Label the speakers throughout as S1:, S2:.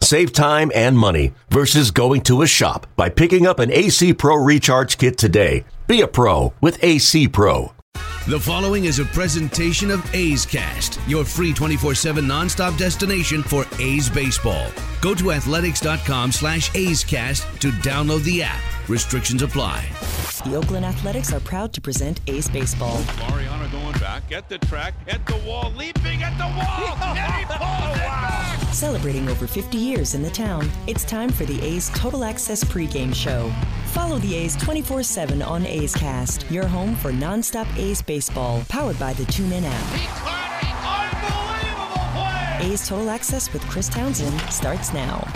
S1: Save time and money versus going to a shop by picking up an AC Pro Recharge Kit today. Be a pro with AC Pro.
S2: The following is a presentation of A's Cast, your free 24-7 nonstop destination for A's baseball. Go to athletics.com slash A's Cast to download the app. Restrictions apply.
S3: The Oakland Athletics are proud to present A's Baseball.
S4: Mariano going back at the track, at the wall, leaping at the wall, and he pulls it back.
S3: Celebrating over 50 years in the town, it's time for the A's Total Access pregame show. Follow the A's 24 7 on A's Cast, your home for nonstop A's baseball, powered by the TuneIn app.
S4: He caught an unbelievable play.
S3: A's Total Access with Chris Townsend starts now.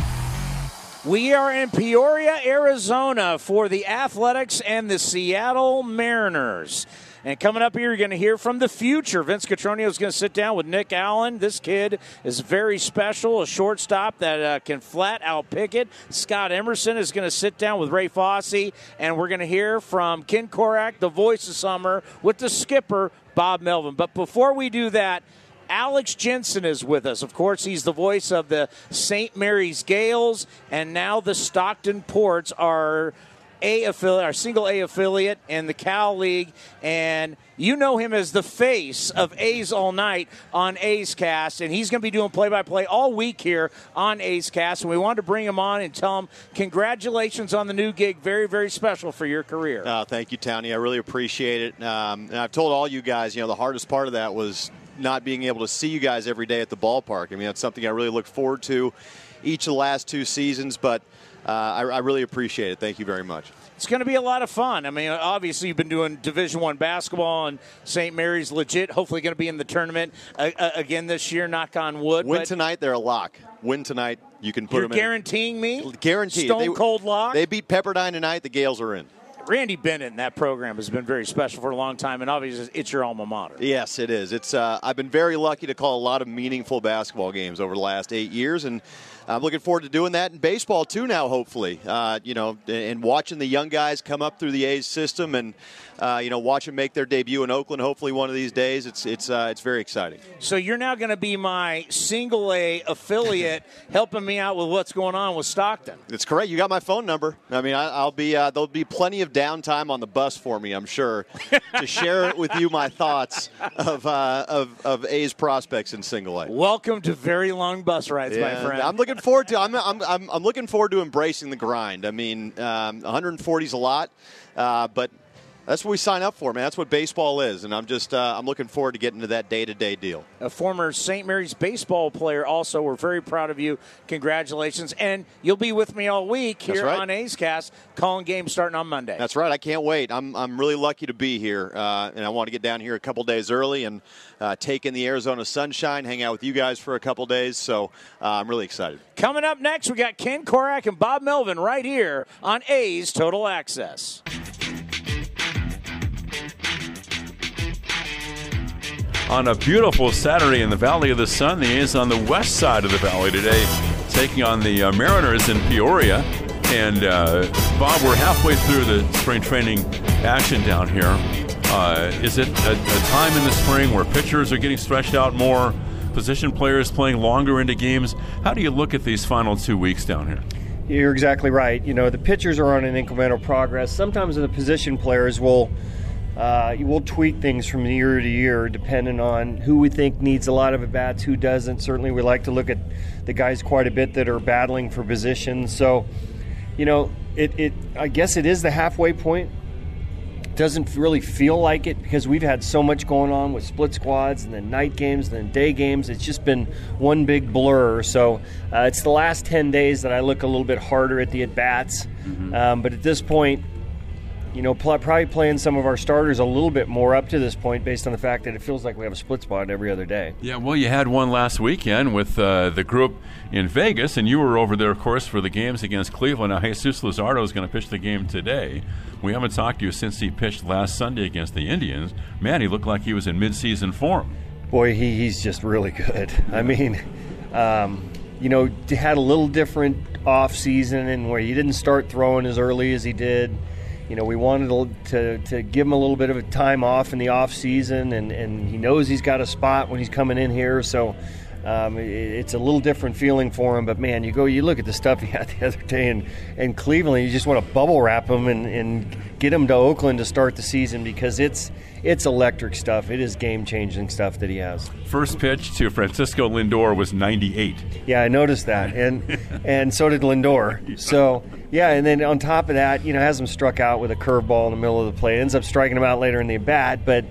S5: We are in Peoria, Arizona for the Athletics and the Seattle Mariners. And coming up here, you're going to hear from the future. Vince Cotroneo is going to sit down with Nick Allen. This kid is very special, a shortstop that uh, can flat out pick it. Scott Emerson is going to sit down with Ray Fosse. and we're going to hear from Ken Korach, the voice of summer, with the skipper, Bob Melvin. But before we do that, Alex Jensen is with us. Of course, he's the voice of the St. Mary's Gaels, and now the Stockton Ports are a affiliate, our single A affiliate in the Cal League, and you know him as the face of A's All Night on A's Cast, and he's going to be doing play-by-play all week here on A's Cast. And we wanted to bring him on and tell him congratulations on the new gig. Very, very special for your career.
S6: Uh, thank you, Tony. I really appreciate it. Um, and I've told all you guys, you know, the hardest part of that was not being able to see you guys every day at the ballpark. I mean, that's something I really look forward to each of the last two seasons, but uh, I, I really appreciate it. Thank you very much.
S5: It's going to be a lot of fun. I mean, obviously you've been doing Division One basketball, and St. Mary's legit. Hopefully, going to be in the tournament uh, uh, again this year. Knock on wood.
S6: Win tonight, they're a lock. Win tonight, you can put
S5: You're
S6: them in.
S5: guaranteeing me
S6: Guaranteed.
S5: Stone
S6: They-
S5: cold lock.
S6: They beat Pepperdine tonight. The Gaels are in.
S5: Randy Bennett in that program has been very special for a long time, and obviously it's your alma mater.
S6: Yes, it is. It's. Uh, I've been very lucky to call a lot of meaningful basketball games over the last eight years, and I'm looking forward to doing that in baseball too. Now, hopefully, uh, you know, and watching the young guys come up through the A's system, and uh, you know, watch them make their debut in Oakland. Hopefully, one of these days. It's it's uh, it's very exciting.
S5: So you're now going to be my single A affiliate, helping me out with what's going on with Stockton.
S6: That's correct. You got my phone number. I mean, I, I'll be. Uh, there'll be plenty of downtime on the bus for me, I'm sure, to share with you my thoughts of uh, of of A's prospects in single A.
S5: Welcome to very long bus rides, my friend.
S6: I'm looking forward to. I'm, I'm, I'm, I'm looking forward to embracing the grind. I mean, um, 140 is a lot, uh, but that's what we sign up for, man. That's what baseball is, and I'm just uh, I'm looking forward to getting to that day to day deal.
S5: a former St. Mary's baseball player. Also, we're very proud of you. Congratulations, and you'll be with me all week here
S6: right.
S5: on A's Cast, calling games starting on Monday.
S6: That's right. I can't wait. I'm, I'm really lucky to be here, uh, and I want to get down here a couple days early and uh, take in the Arizona sunshine, hang out with you guys for a couple days. So uh, I'm really excited.
S5: Coming up next, we got Ken Korach and Bob Melvin right here on A's Total Access.
S7: On a beautiful Saturday in the Valley of the Sun. The A's on the west side of the valley today, taking on the uh, Mariners in Peoria. And uh, Bob, we're halfway through the spring training action down here. Uh, is it a, a time in the spring where pitchers are getting stretched out more, position players playing longer into games? How do you look at these final two weeks down here?
S8: You're exactly right. You know, the pitchers are on an incremental progress. Sometimes the position players will uh, we'll tweak things from year to year depending on who we think needs a lot of at bats, who doesn't. Certainly, we like to look at the guys quite a bit that are battling for positions. So, you know, it, it I guess it is the halfway point. Doesn't really feel like it because we've had so much going on with split squads and then night games and then day games. It's just been one big blur. So uh, it's the last 10 days that I look a little bit harder at the at bats. Um, but at this point, you know, pl- probably playing some of our starters a little bit more up to this point based on the fact that it feels like we have a split spot every other day.
S7: Yeah, well, you had one last weekend with uh, the group in Vegas, and you were over there, of course, for the games against Cleveland. Now, Jesus Luzardo is going to pitch the game today. We haven't talked to you since he pitched last Sunday against the Indians. Man, he looked like he was in midseason form.
S8: Boy, he, he's just really good. I mean, um, you know, had a little different off season and where he didn't start throwing as early as he did you know, we wanted to, to give him a little bit of a time off in the off season, and, and he knows he's got a spot when he's coming in here. So um, it, it's a little different feeling for him. But man, you go, you look at the stuff he had the other day in, in Cleveland. You just want to bubble wrap him and, and get him to Oakland to start the season because it's it's electric stuff. It is game changing stuff that he has.
S7: First pitch to Francisco Lindor was 98.
S8: Yeah, I noticed that, and and so did Lindor. So yeah, and then on top of that, you know, has him struck out with a curveball in the middle of the play. Ends up striking him out later in the bat, but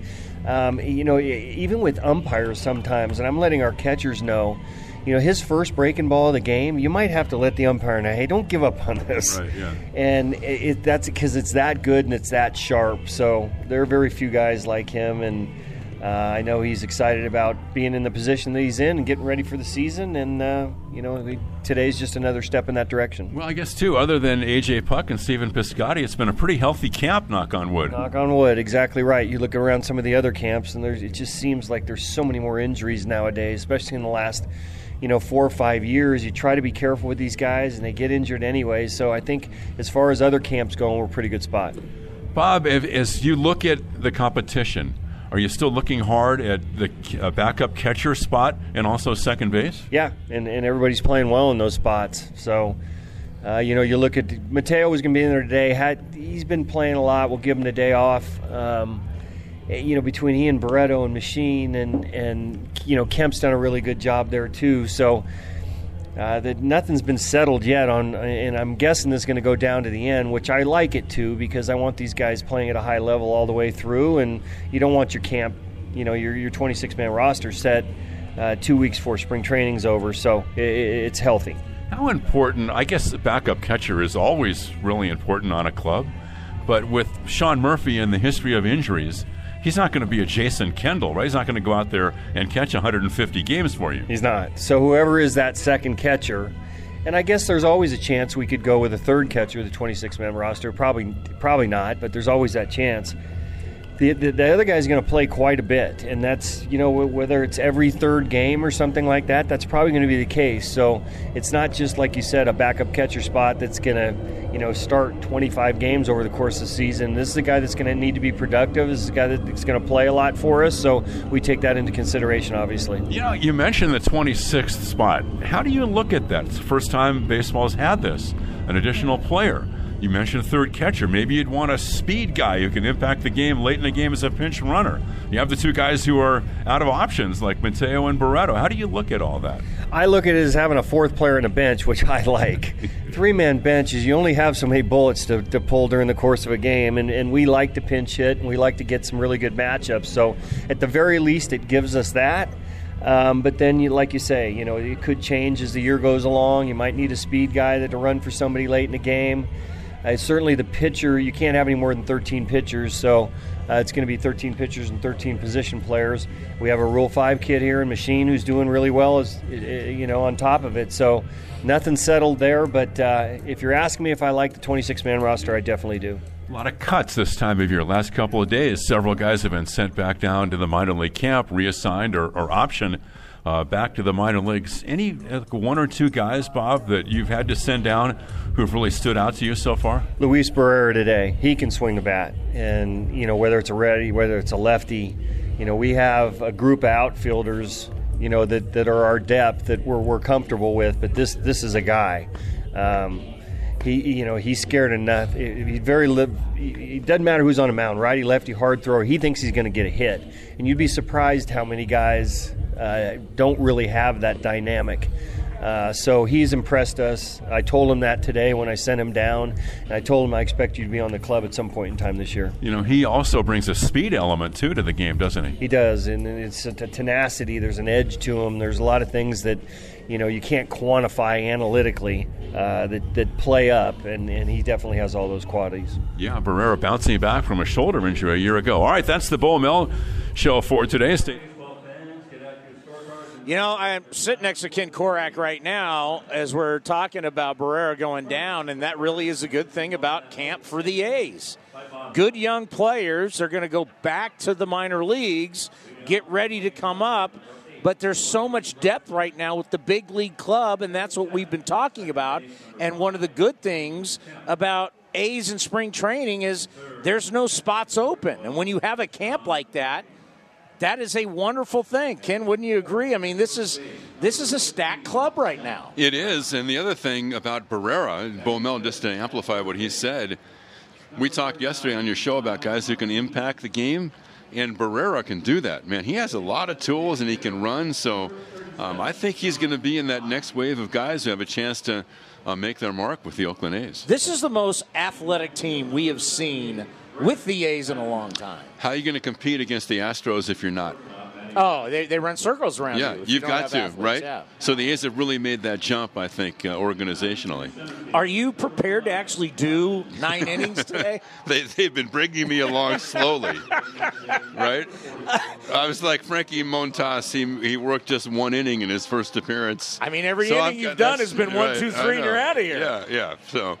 S8: um, you know, even with umpires sometimes, and I'm letting our catchers know you know, his first breaking ball of the game, you might have to let the umpire know, hey, don't give up on this.
S7: Right, yeah.
S8: And it, it, that's because it's that good and it's that sharp. So there are very few guys like him, and uh, I know he's excited about being in the position that he's in and getting ready for the season. And uh, you know, today's just another step in that direction.
S7: Well, I guess too. Other than AJ Puk and Stephen Piscotty, it's been a pretty healthy camp. Knock on wood.
S8: Knock on wood. Exactly right. You look around some of the other camps, and there's it just seems like there's so many more injuries nowadays, especially in the last you know four or five years. You try to be careful with these guys, and they get injured anyway. So I think as far as other camps go, we're a pretty good spot.
S7: Bob, if, as you look at the competition, are you still looking hard at the uh, backup catcher spot and also second base?
S8: Yeah, and, and everybody's playing well in those spots. So, uh, you know, you look at Mateo was going to be in there today. Had he's been playing a lot. We'll give him the day off. Um, Eh, you know, between he and Barreto and Machín and and you know Kemp's done a really good job there too. So uh, that nothing's been settled yet on, and I'm guessing this is going to go down to the end, which I like it too because I want these guys playing at a high level all the way through, and you don't want your camp, you know, your your 26 man roster set uh, two weeks before spring training's over, so it, it's healthy.
S7: How important? I guess the backup catcher is always really important on a club, but with Sean Murphy and the history of injuries he's not going to be a Jason Kendall, right? He's not going to go out there and catch 150 games for you.
S8: He's not. So whoever is that second catcher, and I guess there's always a chance we could go with a third catcher, the 26 man roster. Probably, probably not, but there's always that chance the, the, the other guy's going to play quite a bit, and that's you know whether it's every third game or something like that. That's probably going to be the case. So it's not just like you said a backup catcher spot that's going to you know start 25 games over the course of the season. This is a guy that's going to need to be productive. This is a guy that's going to play a lot for us. So we take that into consideration, obviously.
S7: You know, you mentioned the 26th spot. How do you look at that? It's the first time baseball's had this, an additional player. You mentioned a third catcher. Maybe you'd want a speed guy who can impact the game late in the game as a pinch runner. You have the two guys who are out of options, like Mateo and Barreto. How do you look at all that?
S8: I look at it as having a fourth player in a bench, which I like. Three man bench is you only have so many bullets to, to pull during the course of a game, and, and we like to pinch hit and we like to get some really good matchups. So, at the very least, it gives us that. Um, but then, you, like you say, you know, it could change as the year goes along. You might need a speed guy that to run for somebody late in the game. Uh, certainly, the pitcher, you can't have any more than 13 pitchers, so uh, it's going to be 13 pitchers and 13 position players. We have a Rule 5 kid here in Machín who's doing really well, as, you know, on top of it. So nothing settled there, but uh, if you're asking me if I like the 26 man roster, I definitely do.
S7: A lot of cuts this time of year. Last couple of days, several guys have been sent back down to the minor league camp, reassigned or, or optioned uh, back to the minor leagues. Any uh, one or two guys, Bob, that you've had to send down who've really stood out to you so far?
S8: Luis Barrera today. He can swing the bat, and you know whether it's a righty, whether it's a lefty. You know we have a group of outfielders. You know that, that are our depth that we're, we're comfortable with, but this this is a guy. Um, he you know he's scared enough. He very li- it doesn't matter who's on a mound, righty, lefty, hard thrower. He thinks he's going to get a hit, and you'd be surprised how many guys uh, don't really have that dynamic. Uh, so he's impressed us. I told him that today when I sent him down, and I told him I expect you to be on the club at some point in time this year.
S7: You know, he also brings a speed element too to the game, doesn't he?
S8: He does, and it's a tenacity. There's an edge to him. There's a lot of things that you know you can't quantify analytically uh, that, that play up, and, and he definitely has all those qualities.
S7: Yeah, Barrera bouncing back from a shoulder injury a year ago. All right, that's the Bo Mel show for today. Stay-
S5: You know, I'm sitting next to Ken Korach right now as we're talking about Barrera going down, and that really is a good thing about camp for the A's. Good young players are going to go back to the minor leagues, get ready to come up, but there's so much depth right now with the big league club, and that's what we've been talking about. And one of the good things about A's in spring training is there's no spots open. And when you have a camp like that, that is a wonderful thing. Ken, wouldn't you agree? I mean, this is this is a stacked club right now.
S9: It is, and the other thing about Barrera, Bomel, just to amplify what he said, we talked yesterday on your show about guys who can impact the game, and Barrera can do that. Man, he has a lot of tools and he can run. So um, I think he's going to be in that next wave of guys who have a chance to uh, make their mark with the Oakland A's.
S5: This is the most athletic team we have seen with the A's in a long time.
S9: How are you going to compete against the Astros if you're not?
S5: Oh, they, they run circles around
S9: yeah,
S5: you.
S9: you've got to,
S5: athletes,
S9: right?
S5: yeah.
S9: So the A's have really made that jump, I think, uh, organizationally.
S5: Are you prepared to actually do nine innings today?
S9: They, they've been bringing me along slowly, right? I was like Frankie Montas. He, he worked just one inning in his first appearance.
S5: I mean, every
S9: So
S5: inning
S9: I've
S5: you've done has been one,
S9: right,
S5: two,
S9: I
S5: three, and you're out of here.
S9: Yeah, yeah. So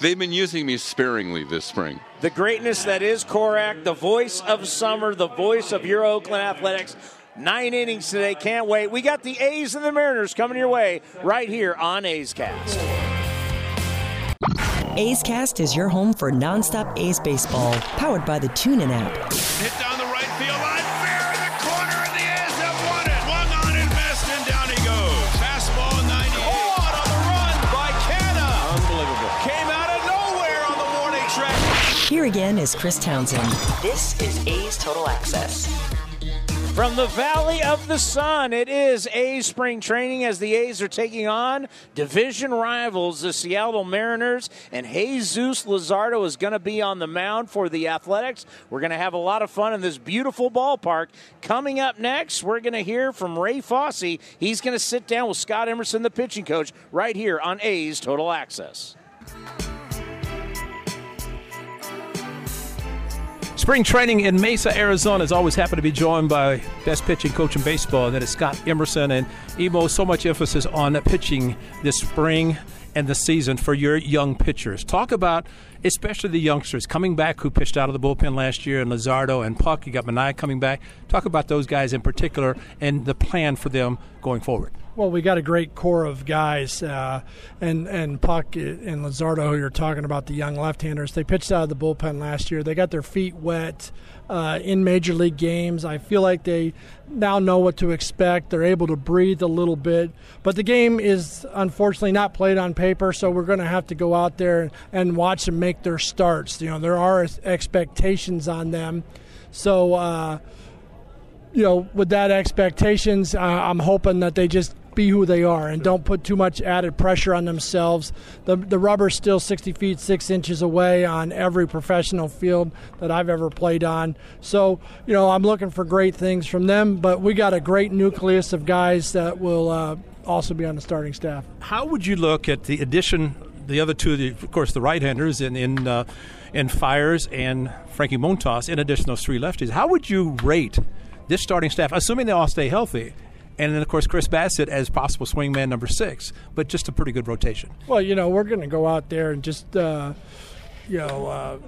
S9: they've been using me sparingly this spring.
S5: The greatness that is Korach, the voice of summer, the voice of your Oakland Athletics. Nine innings today. Can't wait. We got the A's and the Mariners coming your way right here on A's Cast.
S3: A's Cast is your home for nonstop A's baseball, powered by the TuneIn app.
S4: Hit down the
S3: again is Chris Townsend. This is A's Total Access.
S5: From the Valley of the Sun, it is A's spring training as the A's are taking on division rivals, the Seattle Mariners, and Jesus Luzardo is going to be on the mound for the Athletics. We're going to have a lot of fun in this beautiful ballpark. Coming up next, we're going to hear from Ray Fosse. He's going to sit down with Scott Emerson, the pitching coach, right here on A's Total Access.
S10: Spring training in Mesa, Arizona is always happy to be joined by best pitching coach in baseball, and that is Scott Emerson. And Emo, so much emphasis on pitching this spring and the season for your young pitchers. Talk about, especially the youngsters coming back who pitched out of the bullpen last year, and Luzardo and Puk. You got Manaea coming back. Talk about those guys in particular and the plan for them going forward.
S11: Well, we got a great core of guys, uh, and and Puk and Luzardo, who you're talking about, the young left-handers. They pitched out of the bullpen last year. They got their feet wet uh, in major league games. I feel like they now know what to expect. They're able to breathe a little bit, but the game is unfortunately not played on paper. So we're going to have to go out there and watch them make their starts. You know, there are expectations on them. So. Uh, you know, with that expectations, uh, I'm hoping that they just be who they are and don't put too much added pressure on themselves. The the rubber's still 60 feet 6 inches away on every professional field that I've ever played on. So, you know, I'm looking for great things from them, but we got a great nucleus of guys that will uh, also be on the starting staff.
S10: How would you look at the addition, the other two, the, of course, the right-handers in in, uh, in Fiers and Frankie Montas, in addition to those three lefties? How would you rate this starting staff, assuming they all stay healthy? And then, of course, Chris Bassitt as possible swingman number six, but just a pretty good rotation.
S11: Well, you know, we're going to go out there and just, uh, you know, uh,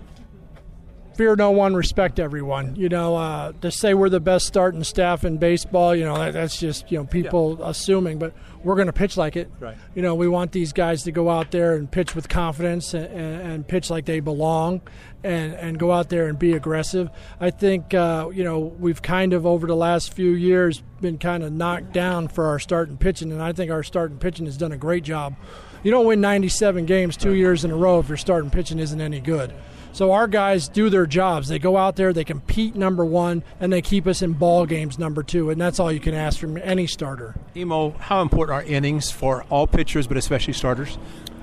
S11: fear no one, respect everyone. You know, uh, to say we're the best starting staff in baseball, you know, that, that's just you know people assuming, but we're going to pitch like it.
S10: Right.
S11: You know, we want these guys to go out there and pitch with confidence and, and, and pitch like they belong, and and go out there and be aggressive. I think uh, you know we've kind of over the last few years been kind of knocked down for our starting pitching, and I think our starting pitching has done a great job. You don't win 97 games two years in a row if your starting pitching isn't any good. So our guys do their jobs. They go out there, they compete number one, and they keep us in ball games number two. And that's all you can ask from any starter.
S10: Emo, how important are innings for all pitchers, but especially starters?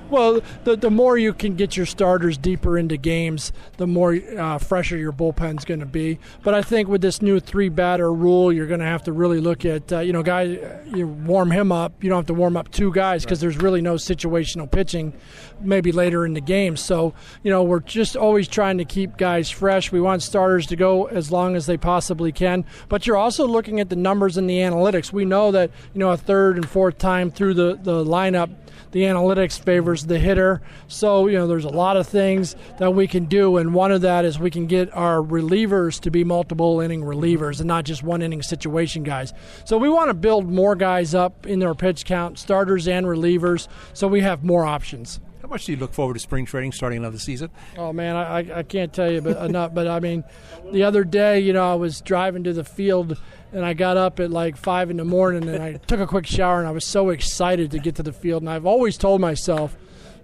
S11: Well, the, the more you can get your starters deeper into games, the more uh, fresher your bullpen's going to be. But I think with this new three batter rule, you're going to have to really look at, uh, you know, guys, you warm him up. You don't have to warm up two guys because right. there's really no situational pitching maybe later in the game. So, you know, we're just always trying to keep guys fresh. We want starters to go as long as they possibly can. But you're also looking at the numbers and the analytics. We know that, you know, a third and fourth time through the, the lineup, the analytics favors the hitter. So, you know, there's a lot of things that we can do, and one of that is we can get our relievers to be multiple inning relievers and not just one inning situation guys. So, we want to build more guys up in their pitch count, starters and relievers, so we have more options.
S10: How much do you look forward to spring training starting another season?
S11: Oh man, I, I can't tell you but enough. But I mean, the other day, you know, I was driving to the field and I got up at like five in the morning and I took a quick shower and I was so excited to get to the field. And I've always told myself,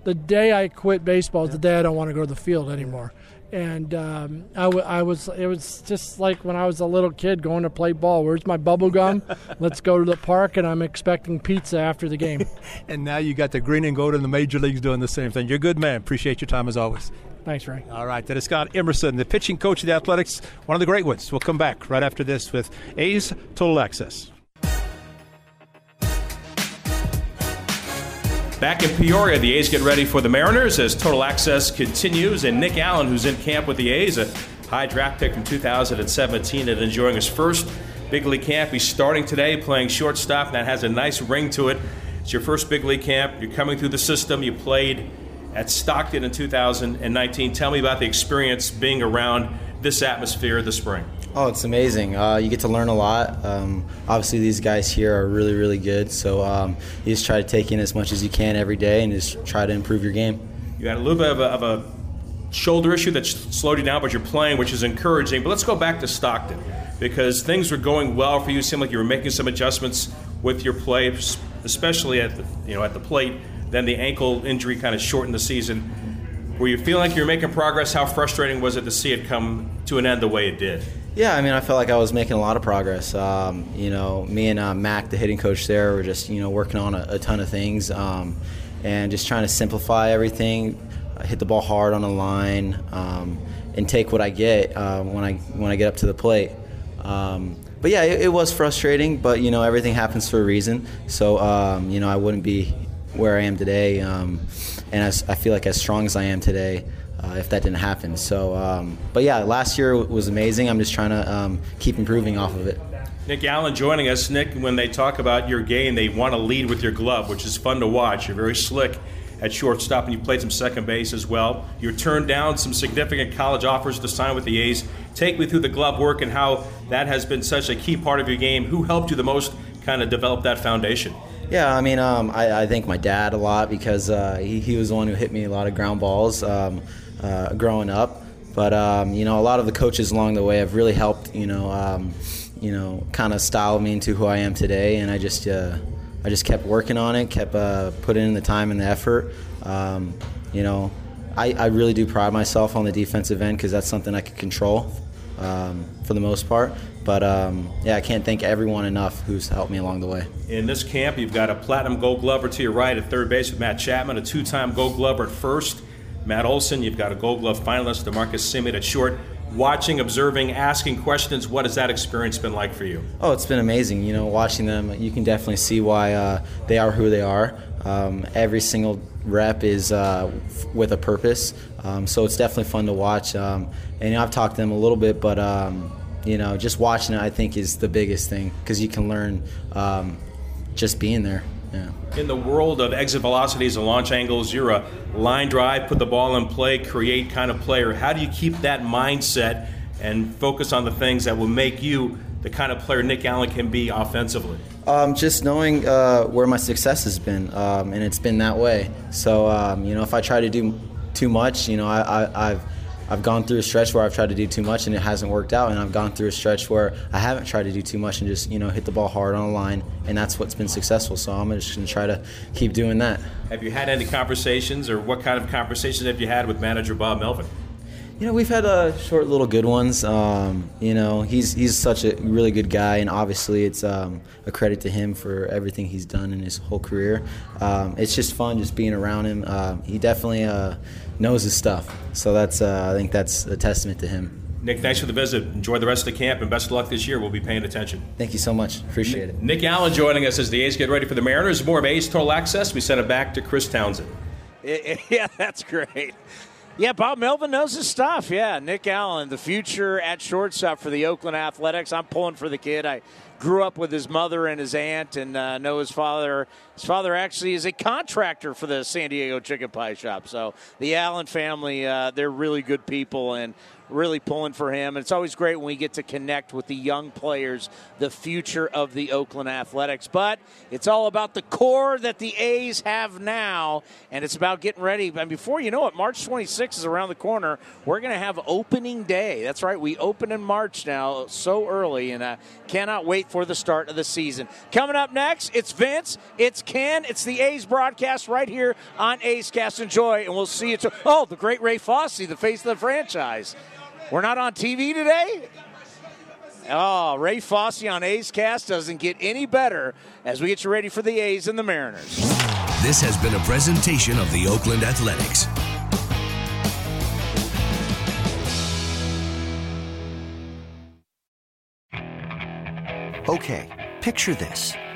S11: the day I quit baseball is the day I don't want to go to the field anymore. And um, I, w- I was, it was just like when I was a little kid going to play ball. Where's my bubble gum? Let's go to the park, and I'm expecting pizza after the game.
S10: and now you got the green and gold in the major leagues doing the same thing. You're a good man. Appreciate your time as always.
S11: Thanks, Ray.
S10: All right, that is Scott Emerson, the pitching coach of the Athletics, one of the great ones. We'll come back right after this with A's Total Access.
S12: Back in Peoria, the A's get ready for the Mariners as Total Access continues. And Nick Allen, who's in camp with the A's, a high draft pick from 2017 and enjoying his first big league camp. He's starting today playing shortstop, and that has a nice ring to it. It's your first big league camp. You're coming through the system. You played at Stockton in 2019. Tell me about the experience being around this atmosphere this spring.
S13: Oh, it's amazing. Uh, you get to learn a lot. Um, obviously, these guys here are really, really good. So um, you just try to take in as much as you can every day and just try to improve your game.
S12: You had a little bit of a, of a shoulder issue that slowed you down, but you're playing, which is encouraging. But let's go back to Stockton because things were going well for you. It seemed like you were making some adjustments with your play, especially at the, you know at the plate. Then the ankle injury kind of shortened the season. Were you feeling like you were making progress? How frustrating was it to see it come to an end the way it did?
S13: Yeah, I mean, I felt like I was making a lot of progress. Um, you know, me and uh, Mac, the hitting coach there, were just you know working on a, a ton of things um, and just trying to simplify everything, uh, hit the ball hard on the line, um, and take what I get uh, when I when I get up to the plate. Um, but yeah, it, it, was frustrating, but you know everything happens for a reason. So um, you know I wouldn't be where I am today, um, and I feel like as strong as I am today uh, if that didn't happen. So, um, but yeah, last year was amazing. I'm just trying to um, keep improving off of it.
S12: Nick Allen joining us. Nick, when they talk about your game, they want to lead with your glove, which is fun to watch. You're very slick at shortstop, and you played some second base as well. You turned down some significant college offers to sign with the A's. Take me through the glove work and how that has been such a key part of your game. Who helped you the most kind of develop that foundation?
S13: Yeah, I mean, um, I, I, thank my dad a lot because uh, he, he, was the one who hit me a lot of ground balls. Um, uh, growing up. But um, you know, a lot of the coaches along the way have really helped. You know, um, you know, kind of style me into who I am today, and I just uh, I just kept working on it, kept uh, putting in the time and the effort. Um, you know, I, I really do pride myself on the defensive end because that's something I could control um, for the most part. But um, yeah, I can't thank everyone enough who's helped me along the way.
S12: In this camp, you've got a platinum gold glover to your right at third base with Matt Chapman, a two time gold glover at first. Matt Olson, you've got a Gold Glove finalist, DeMarcus Semien at short. Watching, observing, asking questions. What has that experience been like for you?
S13: Oh, it's been amazing. You know, watching them, you can definitely see why uh, they are who they are. Um, every single rep is uh, with a purpose, um, so it's definitely fun to watch. Um, and I've talked to them a little bit, but um, you know, just watching it, I think, is the biggest thing because you can learn um, just being there. Yeah.
S12: In the world of exit velocities and launch angles, you're a line drive, put the ball in play, create kind of player. How do you keep that mindset and focus on the things that will make you the kind of player Nick Allen can be offensively?
S13: Um, just knowing uh, where my success has been, um, and it's been that way. So, um, you know, if I try to do too much, you know, I, I, I've I've gone through a stretch where I've tried to do too much and it hasn't worked out, and I've gone through a stretch where I haven't tried to do too much and just you know hit the ball hard on the line, and that's what's been successful. So I'm just going to try to keep doing that.
S12: Have you had any conversations, or what kind of conversations have you had with manager Bob Melvin?
S13: You know, we've had uh, short little good ones. Um, you know, he's he's such a really good guy, and obviously it's um, a credit to him for everything he's done in his whole career. Um, it's just fun just being around him. Uh, he definitely uh, knows his stuff, so that's uh, I think that's a testament to him.
S12: Nick, thanks for the visit. Enjoy the rest of the camp and best of luck this year. We'll be paying attention.
S13: Thank you so much. Appreciate it.
S12: Nick Allen joining us as the A's get ready for the Mariners. More of A's Total Access. We send it back to Chris Townsend.
S5: Yeah, that's great. Yeah, Bob Melvin knows his stuff. Yeah, Nick Allen, the future at shortstop for the Oakland Athletics. I'm pulling for the kid. I grew up with his mother and his aunt, and uh, know his father. His father actually is a contractor for the San Diego Chicken Pie Shop. So the Allen family, uh, they're really good people, and really pulling for him. And it's always great when we get to connect with the young players, the future of the Oakland Athletics. But it's all about the core that the A's have now, and it's about getting ready. And before you know it, March 26th is around the corner. We're going to have opening day. That's right, we open in March now, so early, and uh, cannot wait for the start of the season. Coming up next, it's Vince, it's Ken, it's the A's broadcast right here on A's Cast. Enjoy, and we'll see you. To- oh, the great Ray Fosse, the face of the franchise. We're not on TV today? Oh, Ray Fosse on A's Cast doesn't get any better as we get you ready for the A's and the Mariners.
S2: This has been a presentation of the Oakland Athletics.
S14: Okay, picture this.